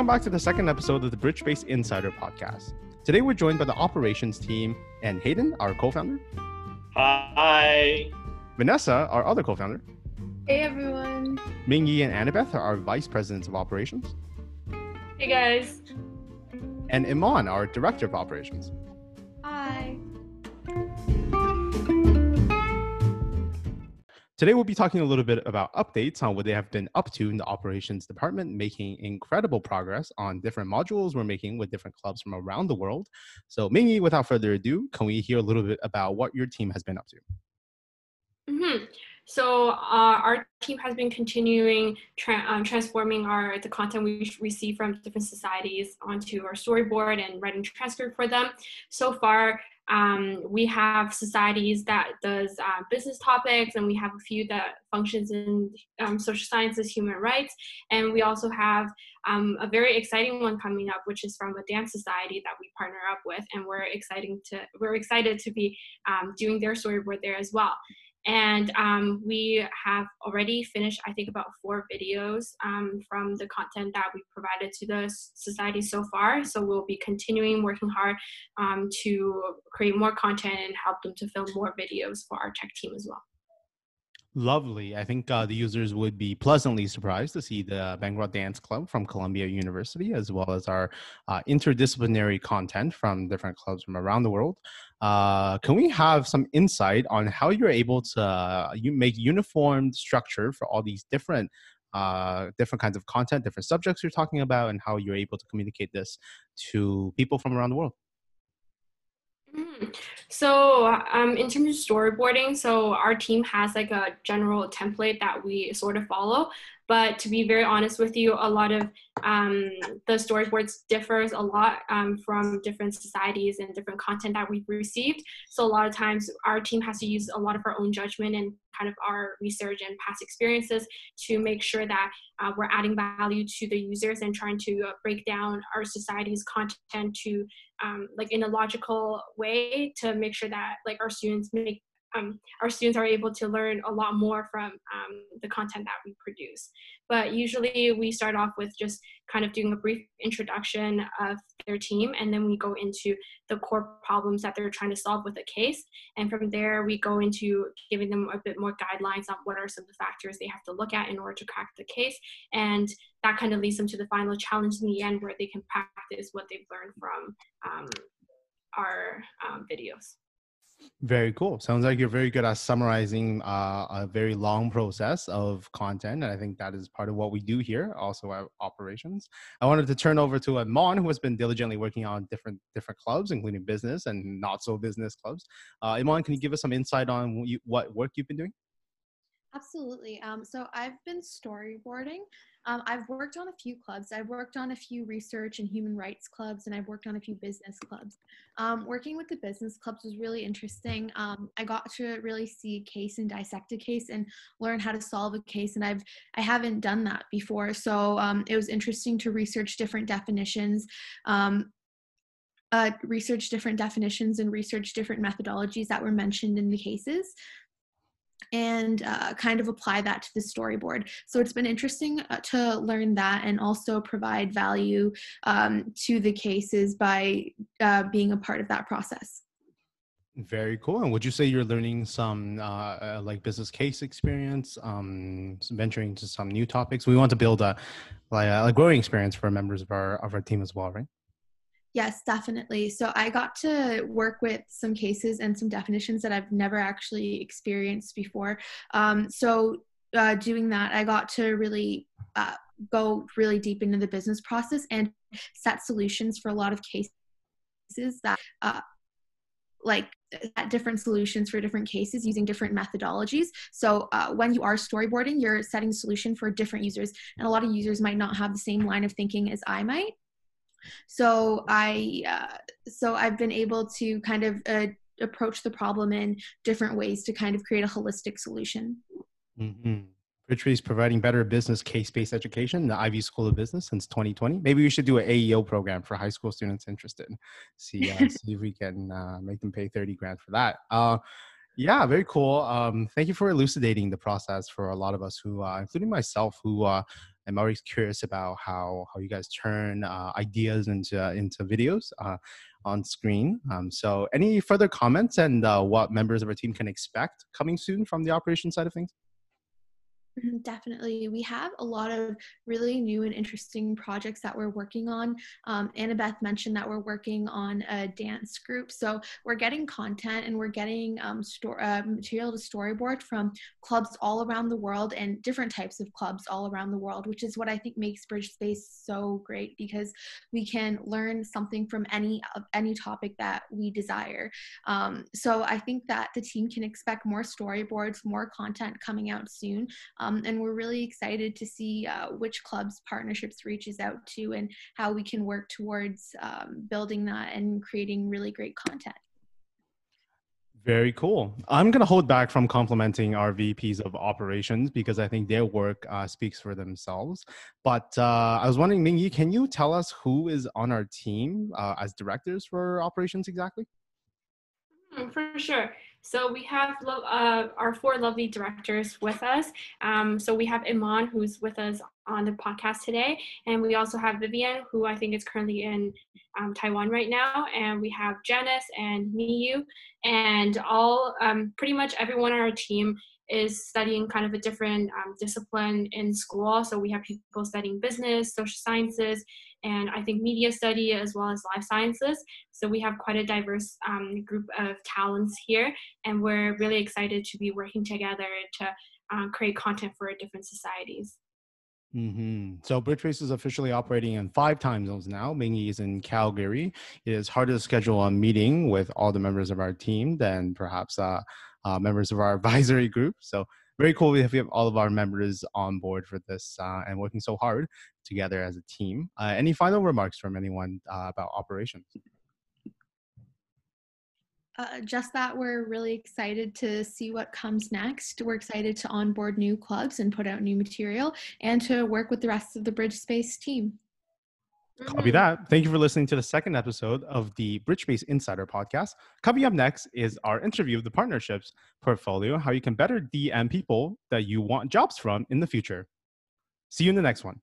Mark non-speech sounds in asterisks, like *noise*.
Welcome back to the second episode of the Bridge-Based Insider podcast. Today we're joined by the operations team and Hayden, our co-founder. Hi. Vanessa, our other co-founder. Hey everyone. Mingyi and Annabeth are our vice presidents of operations. Hey guys. And Iman, our director of operations. Today, we'll be talking a little bit about updates on what they have been up to in the operations department, making incredible progress on different modules we're making with different clubs from around the world. So, Mingyi, without further ado, can we hear a little bit about what your team has been up to? Mm-hmm. So uh, our team has been continuing tra- um, transforming our the content we receive from different societies onto our storyboard and writing transcript for them. So far, um, we have societies that does uh, business topics, and we have a few that functions in um, social sciences, human rights, and we also have um, a very exciting one coming up, which is from a dance society that we partner up with, and we're exciting to we're excited to be um, doing their storyboard there as well. And um, we have already finished, I think, about four videos um, from the content that we provided to the society so far. So we'll be continuing working hard um, to create more content and help them to film more videos for our tech team as well. Lovely. I think uh, the users would be pleasantly surprised to see the Bhangra Dance Club from Columbia University, as well as our uh, interdisciplinary content from different clubs from around the world. Uh, can we have some insight on how you're able to uh, you make uniform structure for all these different uh, different kinds of content, different subjects you're talking about, and how you're able to communicate this to people from around the world? So, um, in terms of storyboarding, so our team has like a general template that we sort of follow. But to be very honest with you, a lot of um, the storyboards differs a lot um, from different societies and different content that we've received. So a lot of times our team has to use a lot of our own judgment and kind of our research and past experiences to make sure that uh, we're adding value to the users and trying to uh, break down our society's content to um, like in a logical way to make sure that like our students make um, our students are able to learn a lot more from um, the content that we produce. But usually we start off with just kind of doing a brief introduction of their team, and then we go into the core problems that they're trying to solve with a case. And from there, we go into giving them a bit more guidelines on what are some of the factors they have to look at in order to crack the case. And that kind of leads them to the final challenge in the end where they can practice what they've learned from um, our um, videos. Very cool. Sounds like you're very good at summarizing uh, a very long process of content. And I think that is part of what we do here, also at operations. I wanted to turn over to Iman, who has been diligently working on different different clubs, including business and not so business clubs. Uh, Iman, can you give us some insight on what work you've been doing? Absolutely. Um, so I've been storyboarding. Um, I've worked on a few clubs. I've worked on a few research and human rights clubs, and I've worked on a few business clubs. Um, working with the business clubs was really interesting. Um, I got to really see a case and dissect a case and learn how to solve a case, and I've I haven't done that before. So um, it was interesting to research different definitions. Um, uh, research different definitions and research different methodologies that were mentioned in the cases and uh, kind of apply that to the storyboard. So it's been interesting uh, to learn that and also provide value um, to the cases by uh, being a part of that process. Very cool. And would you say you're learning some uh, uh, like business case experience, um, venturing into some new topics? We want to build a like a growing experience for members of our of our team as well, right? Yes, definitely. So I got to work with some cases and some definitions that I've never actually experienced before. Um, so uh, doing that, I got to really uh, go really deep into the business process and set solutions for a lot of cases that uh, like different solutions for different cases using different methodologies. So uh, when you are storyboarding, you're setting a solution for different users, and a lot of users might not have the same line of thinking as I might. So I uh, so I've been able to kind of uh, approach the problem in different ways to kind of create a holistic solution. Mm-hmm. is providing better business case-based education in the Ivey School of Business since 2020. Maybe we should do an AEO program for high school students interested. See, uh, *laughs* see if we can uh, make them pay 30 grand for that. Uh, yeah, very cool. Um, thank you for elucidating the process for a lot of us who, uh, including myself, who uh, I'm always curious about how how you guys turn uh, ideas into into videos uh, on screen. Um, so, any further comments and uh, what members of our team can expect coming soon from the operation side of things? Mhm, Definitely. We have a lot of really new and interesting projects that we're working on. Um, Annabeth mentioned that we're working on a dance group. So we're getting content and we're getting um, uh, material to storyboard from clubs all around the world and different types of clubs all around the world, which is what I think makes Bridge Space so great because we can learn something from any of any topic that we desire. Um, so I think that the team can expect more storyboards, more content coming out soon. Um, and we're really excited to see uh, which clubs partnerships reaches out to and how we can work towards um, building that and creating really great content. Very cool. I'm going to hold back from complimenting our VPs of operations because I think their work uh, speaks for themselves. But uh, I was wondering, Mingyi, can you tell us who is on our team uh, as directors for operations exactly? Mm, For sure. So we have uh, our four lovely directors with us. Um, so we have Iman, who's with us on the podcast today, and we also have Vivian, who I think is currently in um, Taiwan right now, and we have Janice and Miyu, and all um, pretty much everyone on our team is studying kind of a different um, discipline in school. So we have people studying business, social sciences, and I think media study as well as life sciences. So we have quite a diverse um, group of talents here, and we're really excited to be working together to uh, create content for different societies. hmm So Bridgebase is officially operating in five time zones now. Mingyi is in Calgary. It is harder to schedule a meeting with all the members of our team than perhaps uh, uh, members of our *laughs* advisory group. So very cool if we have all of our members on board for this uh, and working so hard together as a team. Uh, any final remarks from anyone uh, about operations? Uh, just that we're really excited to see what comes next. We're excited to onboard new clubs and put out new material and to work with the rest of the Bridge Space team. Copy Mhm. that. Thank you for listening to the second episode of the Bridgebase Insider podcast. Coming up next is our interview of the partnerships portfolio, how you can better DM people that you want jobs from in the future. See you in the next one.